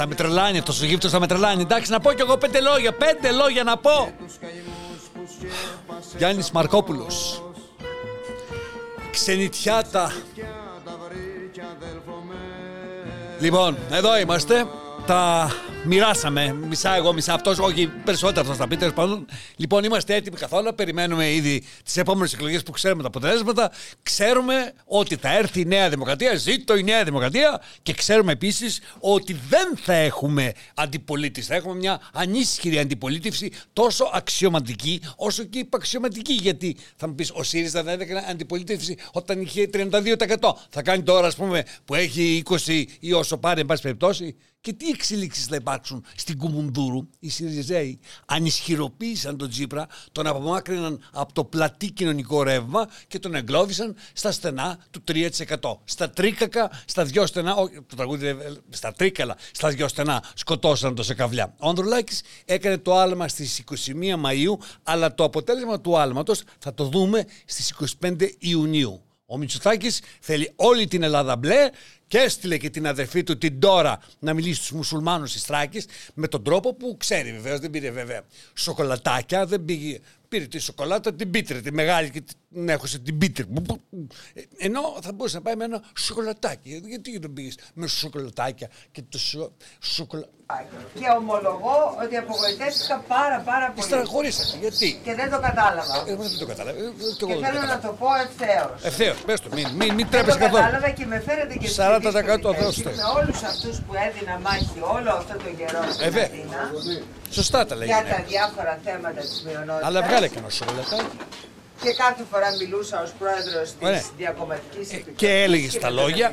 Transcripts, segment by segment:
Θα με τρελάνει αυτός ο γύφτος, θα με τρελάνει. Εντάξει, να πω κι εγώ πέντε λόγια. Πέντε λόγια να πω. Γιάννης Μαρκόπουλος. Ξενιτιάτα. Λοιπόν, εδώ είμαστε. Τα μοιράσαμε. Μισά εγώ, μισά αυτός. Όχι, περισσότερο αυτό θα πείτε. Πάντων. Λοιπόν, είμαστε έτοιμοι καθόλου. Περιμένουμε ήδη τις επόμενες εκλογές που ξέρουμε τα αποτελέσματα. Ξέρουμε ότι θα έρθει η Νέα Δημοκρατία. Ζήτω η Νέα Δημοκρατία. Και ξέρουμε επίσης ότι δεν θα έχουμε αντιπολίτευση. Θα έχουμε μια ανίσχυρη αντιπολίτευση τόσο αξιωματική όσο και υπαξιωματική. Γιατί θα μου πεις, ο ΣΥΡΙΖΑ δεν έκανε αντιπολίτευση όταν είχε 32%. Θα κάνει τώρα, ας πούμε, που έχει 20 ή όσο πάρει, εν πάση περιπτώσει. Και τι εξελίξεις θα υπάρξουν στην Κουμουνδούρου. Οι Σιριζέοι ανισχυροποίησαν τον Τζίπρα, τον απομάκρυναν από το πλατή κοινωνικό ρεύμα και τον εγκλώβησαν στα στενά του 3%. Στα τρίκακα, στα δυο στενά, όχι, το τραγούδι, στα τρίκαλα, στα δυο στενά σκοτώσαν το σε καβλιά. Ο Ανδρουλάκης έκανε το άλμα στις 21 Μαΐου, αλλά το αποτέλεσμα του άλματος θα το δούμε στις 25 Ιουνίου. Ο Μητσοτάκης θέλει όλη την Ελλάδα μπλε και έστειλε και την αδερφή του την Τώρα να μιλήσει στους μουσουλμάνους της Θράκης με τον τρόπο που ξέρει βεβαίως, δεν πήρε βέβαια σοκολατάκια, δεν πήγε, πήρε τη σοκολάτα, την πίτρε, τη μεγάλη και την έχωσε την πίτρε. Ενώ θα μπορούσε να πάει με ένα σοκολατάκι. Γιατί δεν πήγε με σοκολατάκια και το σο... σοκολα... Και ομολογώ ότι απογοητεύτηκα πάρα πάρα πολύ. Στραχωρήσατε, γιατί; Και δεν το κατάλαβα. Ε, δεν το κατάλαβα. Ε, και θέλω να το πω ευθέως. Ευθέως, πες το, μην, μην, μην τρέπεσαι καθόλου. κατάλαβα και με φέρετε και 40% δώστε. Με όλους αυτούς που έδινα μάχη όλο αυτό τον καιρό στην ε, Αθήνα. Σωστά τα λέει. Για τα διάφορα θέματα της μειονότητας. Αλλά βγάλε και ένα σοκολατάκι. Και κάθε φορά μιλούσα ως πρόεδρος της διακομματικής ε, Και έλεγες τα λόγια.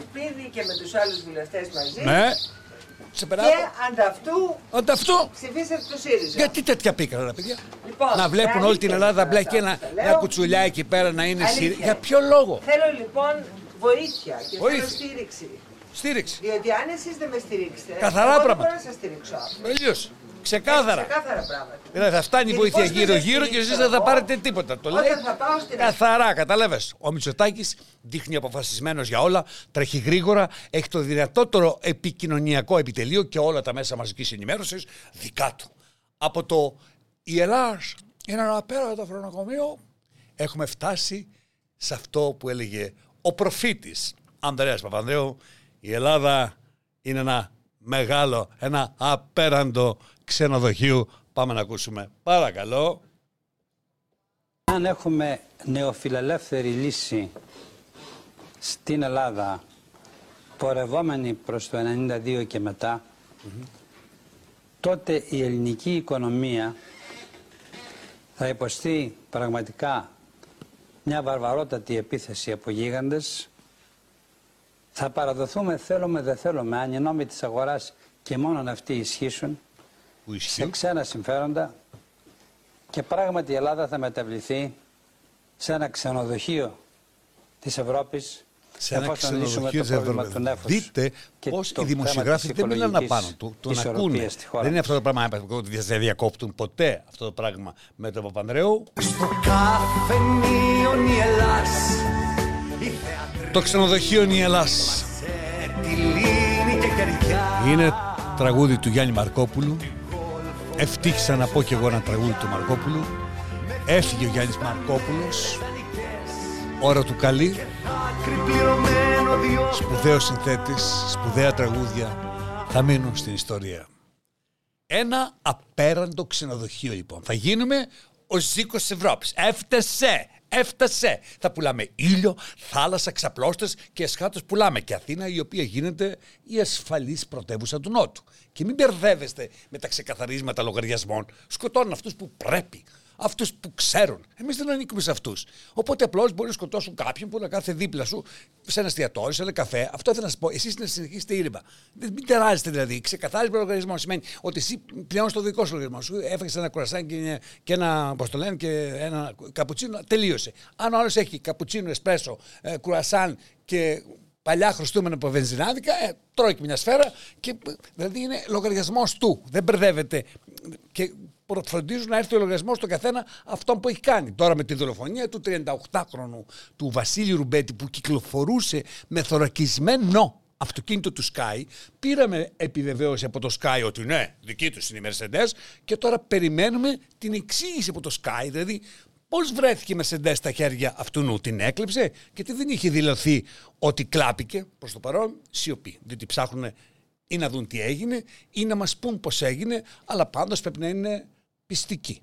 Και με τους άλλους βουλευτές μαζί. Ναι. Και ανταυτού, ανταυτού ψηφίσατε το ΣΥΡΙΖΑ. Γιατί τέτοια πίκρα, παιδιά. Λοιπόν, να βλέπουν όλη την Ελλάδα μπλε και ένα, ένα κουτσουλιά εκεί πέρα να είναι ΣΥΡΙΖΑ. Για ποιο λόγο; Θέλω λοιπόν βοήθεια και βοήθεια. θέλω στήριξη. Στήριξη. Διότι αν εσείς δεν με στηρίξετε, Καθαρά εγώ πράγματα. δεν μπορώ να σας στηρίξω. Τελείωσε. Ξεκάθαρα. Ξεκάθαρα πράγματα. Δηλαδή θα φτάνει η Και βοήθεια πώς δεν γύρω-γύρω και εσείς δεν θα πάρετε τίποτα. Το Όταν λέει θα πάω στην καθαρά, κατάλαβε. Ο Μητσοτάκης δείχνει αποφασισμένος για όλα, τρέχει γρήγορα, έχει το δυνατότερο επικοινωνιακό επιτελείο και όλα τα μέσα μαζικής ενημέρωσης δικά του. Από το η Ελλάδα είναι ένα απέραντο φρονοκομείο, έχουμε φτάσει σε αυτό που έλεγε ο προφήτης Ανδρέας Παπανδρέου, η Ελλάδα είναι ένα μεγάλο, ένα απέραντο ξενοδοχείο. Πάμε να ακούσουμε. Παρακαλώ. Αν έχουμε νεοφιλελεύθερη λύση στην Ελλάδα πορευόμενη προς το 92 και μετά, τότε η ελληνική οικονομία θα υποστεί πραγματικά μια βαρβαρότατη επίθεση από γίγαντες. Θα παραδοθούμε θέλουμε δεν θέλουμε αν οι νόμοι της αγοράς και μόνο αυτοί ισχύσουν σε ξένα συμφέροντα και πράγματι η Ελλάδα θα μεταβληθεί σε ένα ξενοδοχείο της Ευρώπης σε ένα ξενοδοχείο της Ευρώπης. Δείτε πώς οι δημοσιογράφοι δεν μιλάνε απάνω του, τον ακούνε. Δεν είναι αυτό το πράγμα ότι δεν διακόπτουν ποτέ αυτό το πράγμα με τον Παπανδρέου. Στο καφενείο Ελλάς Το ξενοδοχείο Ελλάς Είναι τραγούδι του Γιάννη Μαρκόπουλου. Ευτύχησα να πω κι εγώ ένα τραγούδι του Μαρκόπουλου. Έφυγε ο Γιάννης Μαρκόπουλος. Ώρα του καλή. Σπουδαίος συνθέτης, σπουδαία τραγούδια θα μείνουν στην ιστορία. Ένα απέραντο ξενοδοχείο λοιπόν. Θα γίνουμε ο Ζήκος της Ευρώπης. Έφτασε! Έφτασε! Θα πουλάμε ήλιο, θάλασσα, ξαπλώστες και εσχάτως πουλάμε και Αθήνα η οποία γίνεται η ασφαλής πρωτεύουσα του Νότου. Και μην μπερδεύεστε με τα ξεκαθαρίσματα λογαριασμών. Σκοτώνουν αυτούς που πρέπει αυτούς που ξέρουν. Εμείς δεν ανήκουμε σε αυτούς. Οπότε απλώς μπορείς να σκοτώσουν κάποιον που να κάθε δίπλα σου σε ένα εστιατόριο, σε ένα καφέ. Αυτό ήθελα να σας πω. Εσείς να συνεχίσετε ήρεμα. Μην τεράζετε δηλαδή. Ξεκαθάρισμα λογαριασμό σημαίνει ότι εσύ πλέον στο δικό σου λογαριασμό σου έφαγες ένα κουρασάκι και, και ένα, πώς το λένε, και ένα καπουτσίνο. Τελείωσε. Αν ο άλλος έχει καπουτσίνο, εσπρέσο, ε, κουρασάν και παλιά χρωστούμενα από βενζινάδικα, ε, τρώει και μια σφαίρα και δηλαδή είναι λογαριασμός του. Δεν μπερδεύεται. Και φροντίζουν να έρθει ο λογαριασμός στον καθένα αυτόν που έχει κάνει. Τώρα με τη δολοφονία του 38χρονου του Βασίλη Ρουμπέτη που κυκλοφορούσε με θωρακισμένο αυτοκίνητο του Sky, πήραμε επιβεβαίωση από το Sky ότι ναι, δική τους είναι η Mercedes και τώρα περιμένουμε την εξήγηση από το Sky, δηλαδή Πώς βρέθηκε η Mercedes στα χέρια αυτού νου, την έκλεψε και τι δεν είχε δηλωθεί ότι κλάπηκε προς το παρόν, σιωπή. Διότι ψάχνουν ή να δουν τι έγινε ή να μας πούν πώς έγινε, αλλά πάντως πρέπει να είναι πιστικοί.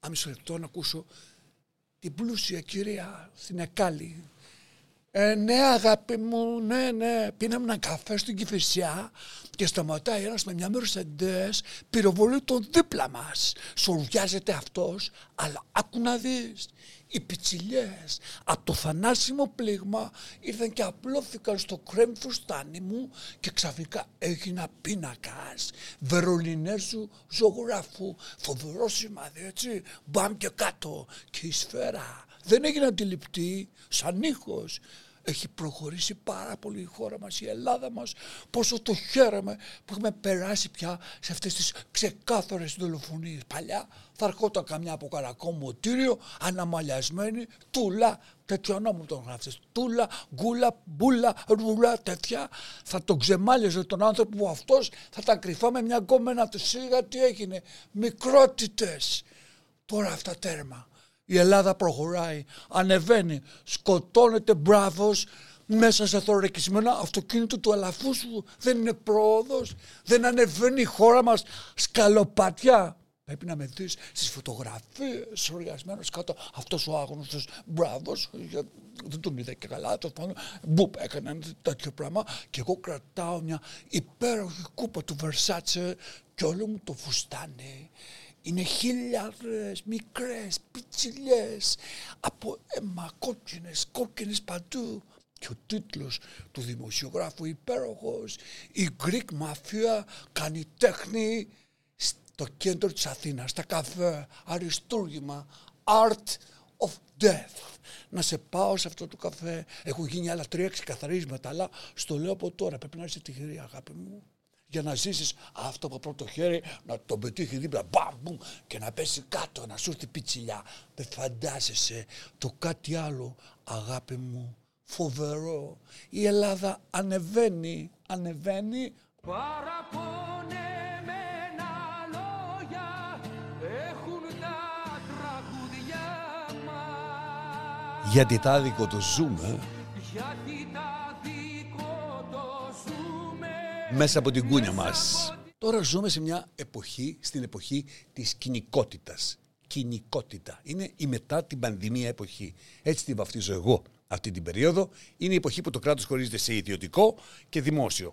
Άμισο λεπτό να ακούσω την πλούσια κυρία στην Εκάλη ε, ναι αγάπη μου, ναι, ναι. Πίναμε έναν καφέ στην Κηφισιά και σταματάει ένας με μια Mercedes, πυροβολεί τον δίπλα μας. Σορβιάζεται αυτός, αλλά άκου να δεις. Οι πιτσιλιές από το θανάσιμο πλήγμα ήρθαν και απλώθηκαν στο κρέμ φουστάνι μου και ξαφνικά έγινα πίνακας Βερολινέζου ζωγράφου. Φοβερό σημάδι, έτσι. Μπαμ και κάτω. Και η σφαίρα δεν έγινε αντιληπτή, σαν ήχος έχει προχωρήσει πάρα πολύ η χώρα μας, η Ελλάδα μας, πόσο το χαίρομαι που έχουμε περάσει πια σε αυτές τις ξεκάθαρες δολοφονίες. Παλιά θα ερχόταν καμιά από μοτήριο, αναμαλιασμένη, τούλα, τέτοιο ονόμο τον γράφτες, τούλα, γκούλα, μπούλα, ρουλά, τέτοια. Θα τον ξεμάλιαζε τον άνθρωπο που αυτός θα τα κρυφά με μια γκόμενα του σίγα τι έγινε, μικρότητες. Τώρα αυτά τέρμα. Η Ελλάδα προχωράει, ανεβαίνει, σκοτώνεται μπράβος μέσα σε θωρακισμένα αυτοκίνητο του αλαφούσου. Δεν είναι πρόοδος, δεν ανεβαίνει η χώρα μας σκαλοπατιά. Πρέπει να με δεις στις φωτογραφίες οργασμένος κάτω αυτός ο άγνωστος μπράβος, δεν τον είδα και καλά, το πάνω, μπουπ έκανε ένα τέτοιο πράγμα και εγώ κρατάω μια υπέροχη κούπα του Βερσάτσε και όλο μου το φουστάνι είναι χιλιάδες μικρές πιτσιλιές από αίμα κόκκινες, κόκκινες παντού. Και ο τίτλος του δημοσιογράφου υπέροχος «Η Greek Mafia κάνει τέχνη στο κέντρο της Αθήνας, στα καφέ, αριστούργημα, Art of Death». Να σε πάω σε αυτό το καφέ. Έχω γίνει άλλα τρία ξεκαθαρίσματα, αλλά στο λέω από τώρα. Πρέπει να είσαι τυχερή αγάπη μου για να ζήσεις αυτό από πρώτο χέρι, να τον πετύχει δίπλα, μπαμ, και να πέσει κάτω, να σου έρθει πιτσιλιά. Δεν φαντάζεσαι το κάτι άλλο, αγάπη μου, φοβερό. Η Ελλάδα ανεβαίνει, ανεβαίνει. Παραπονεμένα λόγια έχουν τα τραγουδιά μας. Γιατί τα δικό το ζούμε. Γιατί τα μέσα από την κούνια μας. Τώρα ζούμε σε μια εποχή, στην εποχή της κοινικότητας. Κοινικότητα. Είναι η μετά την πανδημία εποχή. Έτσι την βαφτίζω εγώ αυτή την περίοδο. Είναι η εποχή που το κράτος χωρίζεται σε ιδιωτικό και δημόσιο.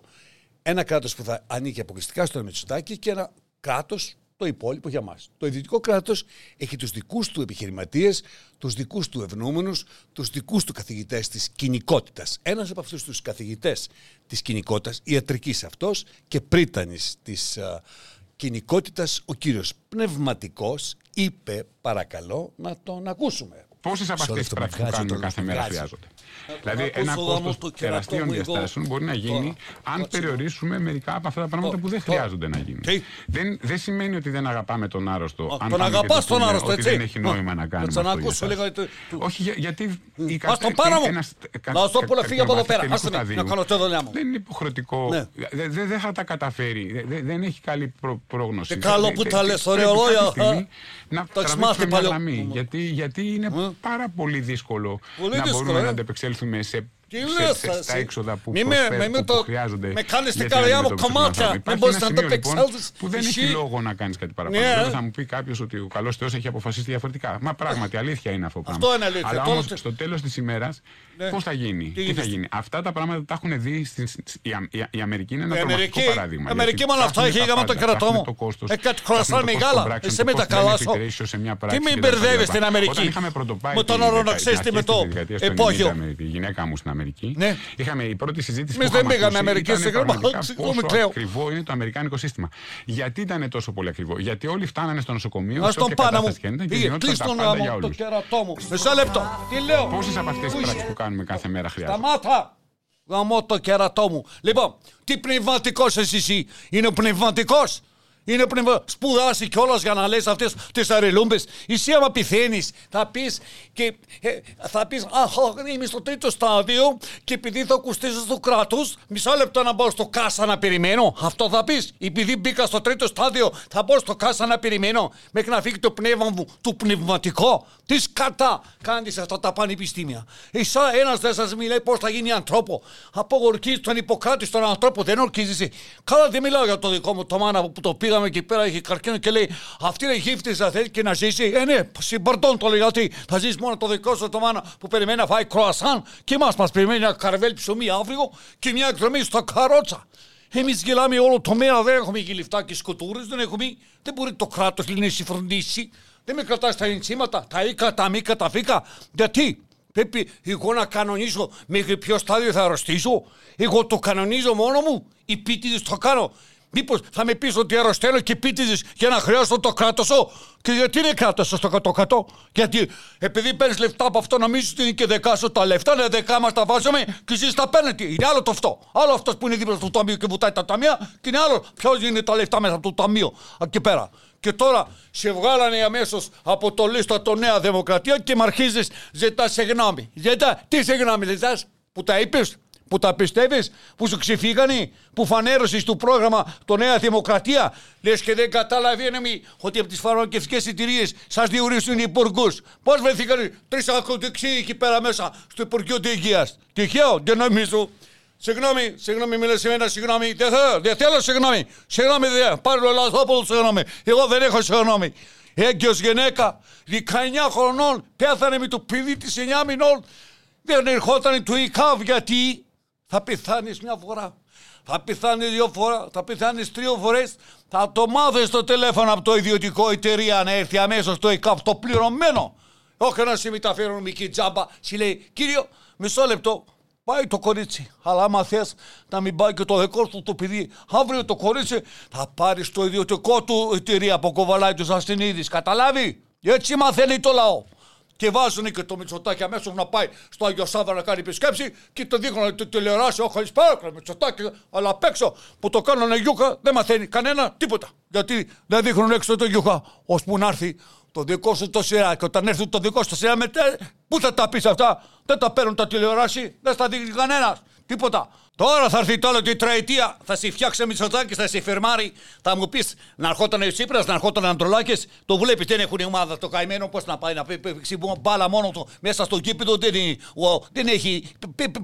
Ένα κράτος που θα ανήκει αποκλειστικά στο Μητσοτάκι και ένα κράτος το υπόλοιπο για μας. Το ιδιωτικό κράτος έχει τους δικούς του επιχειρηματίες, τους δικούς του ευνούμενους, τους δικούς του καθηγητές της κοινικότητας. Ένας από αυτούς τους καθηγητές της κοινικότητας, ιατρικής αυτός και πρίτανης της α, κοινικότητας, ο κύριος Πνευματικός, είπε παρακαλώ να τον ακούσουμε. Πόσες από αυτέ τι πράξει που κάνουμε κάθε μέρα χρειάζονται. Δηλαδή, ένα κόστος τεραστίων διαστάσεων μπορεί να γίνει αν περιορίσουμε μερικά από αυτά τα πράγματα που δεν χρειάζονται να γίνουν. Δεν, δεν σημαίνει ότι δεν αγαπάμε τον άρρωστο. Αν τον αγαπάς τον άρρωστο, έτσι. Δεν έχει νόημα να κάνουμε. τον ακούσω λίγο. Όχι, γιατί. Α τον πάνω μου. Να σου πω φύγει από εδώ πέρα. Να κάνω το δουλειά μου. Δεν είναι υποχρεωτικό. Ναι. Δεν θα τα καταφέρει. Δεν έχει καλή πρόγνωση. Καλό που τα λες, ωραία λόγια. Να τραβήξουμε μια γραμμή. Γιατί είναι πάρα πολύ δύσκολο να μπορούμε να αντεπεξέλθουμε σε σε, σε, στα έξοδα που, μη προσφέρουν, με, που, χρειάζονται. Με κάνει την καρδιά μου κομμάτια. Δεν μπορείς να το λοιπόν, Που δεν έχει λόγο να κάνεις κάτι παραπάνω. Ναι. Θα μου πει κάποιος ότι ο καλός Θεός έχει αποφασίσει διαφορετικά. Μα πράγματι αλήθεια είναι αυτό. Αυτό είναι αλήθεια. Αλλά όμως στο τέλος της ημέρας ναι. πώς θα γίνει; Τι, θα γίνει; Αυτά τα πράγματα τα έχουν δει. Η Αμερική είναι ένα τρομακτικό παράδειγμα. Η Αμερική μόνο αυτά έχει γάμα το κερατό μου. Ε, κάτι χρωστά μεγάλα. Εσύ με τα καλά σου. Τι μην μπερδεύεις στην Αμερική. Με τον οροναξίστη με το επόγειο. Η γυναίκα μου στην Αμερική. Αμερική. Ναι. Είχαμε η πρώτη συζήτηση Εμείς δεν πήγαμε Αμερική σε πόσο ακριβό είναι το αμερικάνικο σύστημα. Γιατί ήταν τόσο πολύ ακριβό; Γιατί όλοι φτάνανε στο νοσοκομείο. Α τον πάνω μου. Κλείσει τον το κερατό μου. Μισό λεπτό. Τι λέω; Πόσες από αυτές τις πράξει που κάνουμε κάθε μέρα χρειάζονται. Σταμάτα. Γαμώ το κερατό μου. Λοιπόν, τι πνευματικός εσύ είναι ο πνευματικός; Είναι πριν σπουδάσει κιόλας για να λες αυτές τις αρελούμπες. Εσύ, άμα πεθαίνει, θα πεις και. Ε, θα πεις, Αχ, είμαι στο τρίτο στάδιο και επειδή θα ακουστήσω στο κράτος, μισό λεπτό να μπω στο κάσα να περιμένω. Αυτό θα πεις. Επειδή μπήκα στο τρίτο στάδιο, θα μπω στο κάσα να περιμένω μέχρι να φύγει το πνεύμα μου, το πνευματικό. Τι σκατά κάνει αυτά τα πανεπιστήμια. Εσά ένας δεν σας μιλάει πώς θα γίνει ανθρώπο. Από ορκίζει τον υποκράτη στον ανθρώπο, δεν ορκίζει. Καλά, δεν μιλάω για το δικό μου το μάνα που το πήγα πήγαμε εκεί πέρα, είχε καρκίνο και λέει Αυτή είναι γύφτη, θα θέλει και να ζήσει. Ε, ναι, συμπαρτών το λέει ότι θα ζήσει μόνο το δικό σου το μάνα που περιμένει να φάει κροασάν και εμάς μας περιμένει ένα καρβέλ ψωμί αύριο και μια εκδρομή στο καρότσα. Εμείς γελάμε όλο το μέρα, δεν έχουμε γυλιφτά και σκοτούρες, δεν έχουμε. Δεν μπορεί το κράτος να συμφροντίσει. Δεν με κρατάει τα ενσύματα, τα οίκα, τα μήκα, τα φύκα. Γιατί; Πρέπει εγώ να κανονίσω μέχρι ποιο στάδιο θα αρρωστήσω. Εγώ το κανονίζω μόνο μου. Οι πίτιδες το κάνω. Μήπως θα με πεις ότι αρρωσταίνω και πίτιζε για να χρειάζομαι το κράτος σου. Και γιατί είναι κράτος στο κάτω-κάτω. Γιατί επειδή παίρνεις λεφτά από αυτό, νομίζεις ότι είναι και δεκά σου τα λεφτά. Είναι δεκά μας τα βάζουμε και εσείς τα παίρνετε. Είναι άλλο το αυτό. Άλλο αυτός που είναι δίπλα στο ταμείο και βουτάει τα ταμεία. Και είναι άλλο ποιος είναι τα λεφτά μέσα από το ταμείο εκεί πέρα. Και τώρα σε βγάλανε αμέσως από το λίστα το Νέα Δημοκρατία και με αρχίζεις ζητάς συγγνώμη. Ζητά, τι συγγνώμη ζητάς; Που τα είπες, που τα πιστεύεις, που σου ξεφύγανε, που φανέρωσες το πρόγραμμα το Νέα Δημοκρατία. Λες και δεν καταλαβαίνουμε ότι από τις φαρμακευτικές εταιρείες σας διορίσουν υπουργούς. Πώς βρεθήκαν τρεις ακροδεξιοί εκεί πέρα μέσα στο Υπουργείο τη Υγεία. Τυχαίο, δεν νομίζω. Συγγνώμη, συγγνώμη, μιλά σε μένα, συγγνώμη. Δεν θέλω, δεν θέλω συγγνώμη. Συγγνώμη, δεν. Πάρε το Λαζόπουλο, συγγνώμη. Εγώ δεν έχω συγγνώμη. Έγκυος γυναίκα, 19 χρονών, πέθανε με το παιδί της 9 μηνών. Δεν ερχόταν του ΙΚΑΒ γιατί θα πεθάνεις μια φορά. Θα πεθάνεις δύο φορά, θα πεθάνεις τρία φορές. Θα το μάθεις στο τηλέφωνο από το ιδιωτικό εταιρεία να έρθει αμέσως το ΕΚΑΒ το πληρωμένο. Όχι να σε μεταφέρουν μικρή τζάμπα. Σου λέει, κύριο, μισό λεπτό, Πάει το κορίτσι. Αλλά άμα θες να μην πάει και το δικό σου το παιδί, αύριο το κορίτσι θα πάρει το ιδιωτικό του εταιρεία που κοβαλάει τους ασθενείδη. Καταλάβει; Έτσι μαθαίνει το λαό και βάζουν και το Μητσοτάκι αμέσως να πάει στο Άγιο Σάββα να κάνει επισκέψη και το δείχνουν το τηλεοράσει. Όχι, καλησπέρα, Μητσοτάκι, αλλά απ' έξω που το κάνουν γιούχα δεν μαθαίνει κανένα τίποτα. Γιατί δεν δείχνουν έξω το γιούχα, ώσπου να έρθει το δικό σου το σειρά. Και όταν έρθει το δικό σου το σειρά, μετά πού θα τα πεις αυτά; Δεν τα παίρνουν τα τηλεοράσει, δεν στα δείχνει κανένας. Τίποτα. Τώρα θα έρθει τώρα την τετραετία, θα σε φτιάξει Μητσοτάκη, θα σε φερμάρει. Θα μου πεις να ερχόταν ο Τσίπρας, να ερχόταν ο Αντρολάκη. Το βλέπεις, δεν έχουν ομάδα το καημένο. Πώς να πάει να παίξει μπάλα μόνο του μέσα στο κήπεδο. Δεν, είναι, δεν έχει.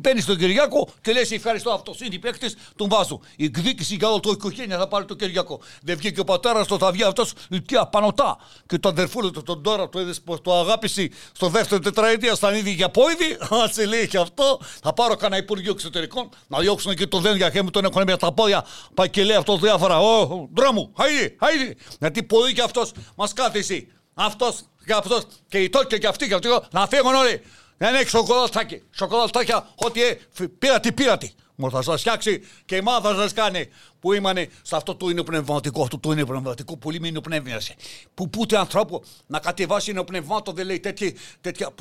Παίρνεις τον Κυριακό και λες: Ευχαριστώ, αυτός είναι παίκτης, τον βάζω. Η εκδίκηση για όλο το οικογένεια θα πάρει το Κυριακό. Δεν βγήκε ο πατέρας του, θα βγει αυτός τι απανοτά. Και το αδερφούλο του τον τώρα το είδες πως το αγάπησε στο δεύτερο τετραετία, στα ίδια για πόηδη. Α σε λέει και αυτό. Θα πάρω κανένα Υπουργείο Εξωτερικών να διώξουν και το δέντρο για χέμι τον έχουν μέσα στα πόδια. Πάει και λέει αυτός διάφορα. Ω, δρόμου, χαίρι, χαίρι. Γιατί πολύ και αυτός μας κάθισε. Αυτός και αυτός και η Τόκια και αυτή και αυτή. Να φύγουν όλοι. Δεν έχει σοκολατάκι. Σοκολατάκια, ό,τι ε, πήρατη, πήρατη. Μου θα σας φτιάξει και η μάθα θα σας κάνει. Που ήμανε σε αυτό το είναι πνευματικό, αυτό το είναι πνευματικό, πολύ με είναι πνεύμιασε. Που πούτε ανθρώπου να κατεβάσει ένα πνευμάτο δεν λέει τέτοια. τέτοια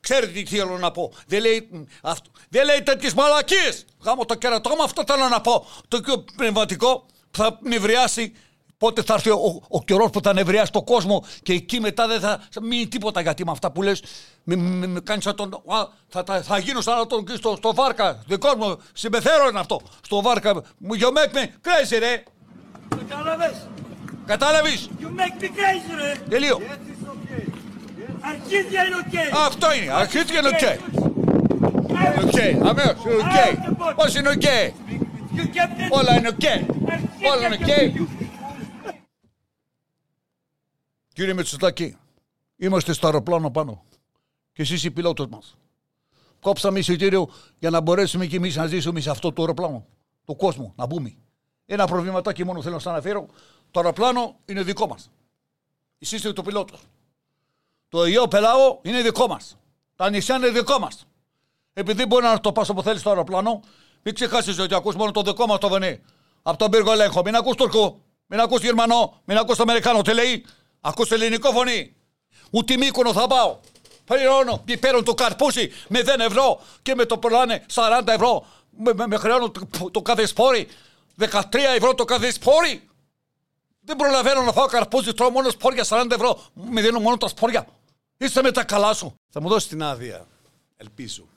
ξέρετε τι θέλω να πω. Δεν λέει, αυτό, δεν λέει τέτοιες μαλακίες. Γάμο το κερατό μου, αυτό θέλω να πω. Το πνευματικό θα νευριάσει Πότε θα έρθει ο, ο καιρός που θα νευριάσει το κόσμο και εκεί μετά δεν θα μείνει τίποτα γιατί με αυτά που λες. Με, με, με κάνεις σαν τον. Α, θα, θα, θα γίνω σαν τον στο, στο βάρκα. Δικό μου, συμπεθέρω είναι αυτό. Στο βάρκα. Μου you make me crazy, ρε. Κατάλαβες; Κατάλαβες; You make me crazy, ρε. Τελείω. Αρχίδια είναι οκ. Αυτό είναι. Αρχίδια είναι οκ. Οκ. Αμέσως. Οκ. Πώς είναι οκ. Όλα είναι οκ. Όλα είναι οκ. Κύριε Μητσοτάκη, είμαστε στο αεροπλάνο πάνω. Και εσείς ο πιλότος μας. Κόψαμε εισιτήριο για να μπορέσουμε και εμείς να ζήσουμε σε αυτό το αεροπλάνο. Το κόσμο, να μπούμε. Ένα προβληματάκι μόνο θέλω να σας αναφέρω. Το αεροπλάνο είναι δικό μας. Εσείς είστε το πιλότος. Το Ιω Πελάο είναι δικό μας. Τα νησιά είναι δικό μας. Επειδή μπορεί να το πας όπω θέλεις στο αεροπλάνο, μην ξεχάσεις ότι ακούς μόνο το δικό μας το βενέ. Από τον πύργο ελέγχο. Μην ακούς Τουρκό, μην ακούς Γερμανό, μην ακούς Αμερικάνο. Τι λέει, Ακούς ελληνικό φωνή. Ούτε μήκονο θα πάω. Πληρώνω, παίρνουν το καρπούσι με 10 ευρώ και με το πουλάνε 40 ευρώ. Με, με, με χρεώνουν το, το κάθε σπόρι. 13 ευρώ το κάθε σπόρι. Δεν προλαβαίνω να φάω καρπούζι, τρώω μόνο σπόρια 40 ευρώ. Με δίνουν μόνο τα σπόρια. Είστε με τα καλά σου. Θα μου δώσεις την άδεια, ελπίζω,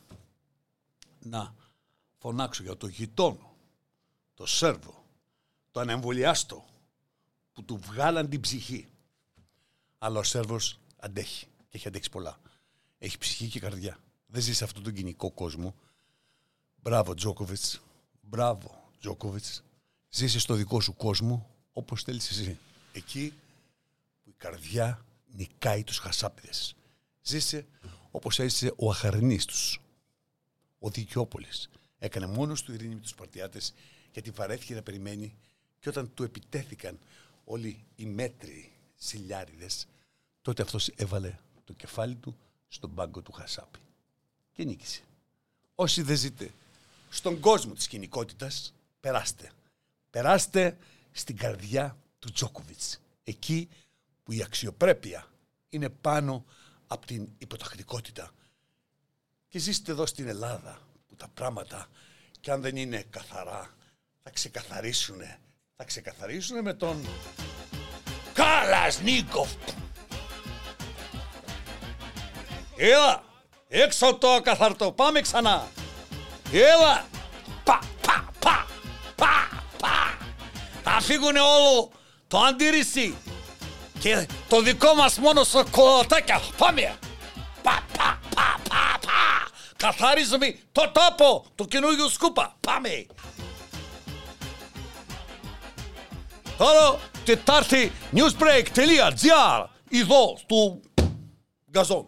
να φωνάξω για το γειτόνο, το Σέρβο, το ανεμβολιάστο, που του βγάλαν την ψυχή. Αλλά ο Σέρβος αντέχει και έχει αντέξει πολλά. Έχει ψυχή και καρδιά. Δεν ζει σε αυτόν τον κοινικό κόσμο. Μπράβο, Τζόκοβιτς. Μπράβο, Τζόκοβιτς. Ζήσει στο δικό σου κόσμο όπως θέλεις εσύ. Εκεί που η καρδιά νικάει τους χασάπιδες. Ζήσε όπως έζησε ο Αχαρνής τους. Ο Δικιόπολης. Έκανε μόνος του ειρήνη με τους Παρτιάτες γιατί βαρέθηκε να περιμένει και όταν του επιτέθηκαν όλοι οι μέτριοι σιλιάριδες τότε αυτός έβαλε το κεφάλι του στον πάγκο του Χασάπη και νίκησε. Όσοι δεν ζείτε στον κόσμο της κοινικότητας, περάστε. Περάστε στην καρδιά του Τζόκοβιτς. Εκεί που η αξιοπρέπεια είναι πάνω από την υποτακτικότητα. Και ζήστε εδώ στην Ελλάδα που τα πράγματα και αν δεν είναι καθαρά θα ξεκαθαρίσουν. Θα ξεκαθαρίσουν με τον Κάλας Νίκοφ. Έλα, έξω το ακαθαρτό, πάμε ξανά. Έλα, πα, πα, πα, πα, πα. Θα φύγουν όλο το αντίρρηση και το δικό μας μόνο σοκολατάκια. Πάμε. Πα, πα, πα, πα, πα. Καθαρίζουμε το τόπο του καινούργιου σκούπα. Πάμε. Τώρα Τετάρτη newsbreak.gr εδώ στο Gazon.